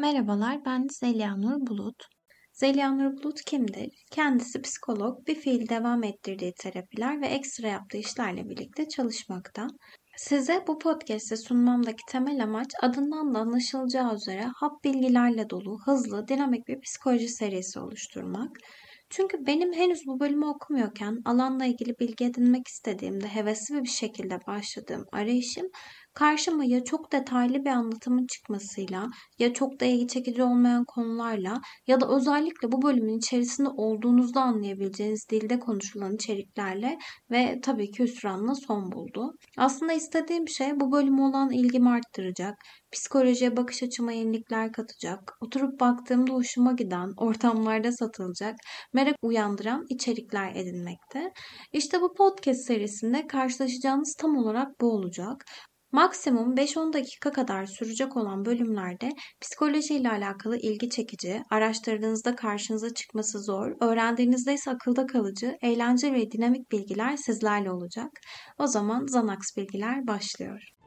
Merhabalar, ben Zeliha Nur Bulut. Zeliha Nur Bulut kimdir? Kendisi psikolog, bir fiil devam ettirdiği terapiler ve ekstra yaptığı işlerle birlikte çalışmakta. Size bu podcast'te sunmamdaki temel amaç adından da anlaşılacağı üzere hap bilgilerle dolu, hızlı, dinamik bir psikoloji serisi oluşturmak. Çünkü benim henüz bu bölümü okumuyorken alanla ilgili bilgi edinmek istediğimde hevesli bir şekilde başladığım arayışım karşıma ya çok detaylı bir anlatımın çıkmasıyla ya çok da ilgi çekici olmayan konularla ya da özellikle bu bölümün içerisinde olduğunuzda anlayabileceğiniz dilde konuşulan içeriklerle ve tabii ki hüsranla son buldu. Aslında istediğim şey bu bölüme olan ilgimi arttıracak, psikolojiye bakış açıma yenilikler katacak, oturup baktığımda hoşuma giden, ortamlarda satılacak, merak uyandıran içerikler edinmekte. İşte bu podcast serisinde karşılaşacağınız tam olarak bu olacak. Maksimum 5-10 dakika kadar sürecek olan bölümlerde psikoloji ile alakalı ilgi çekici, araştırdığınızda karşınıza çıkması zor, öğrendiğinizde ise akılda kalıcı, eğlenceli ve dinamik bilgiler sizlerle olacak. O zaman Zanax Bilgiler başlıyor.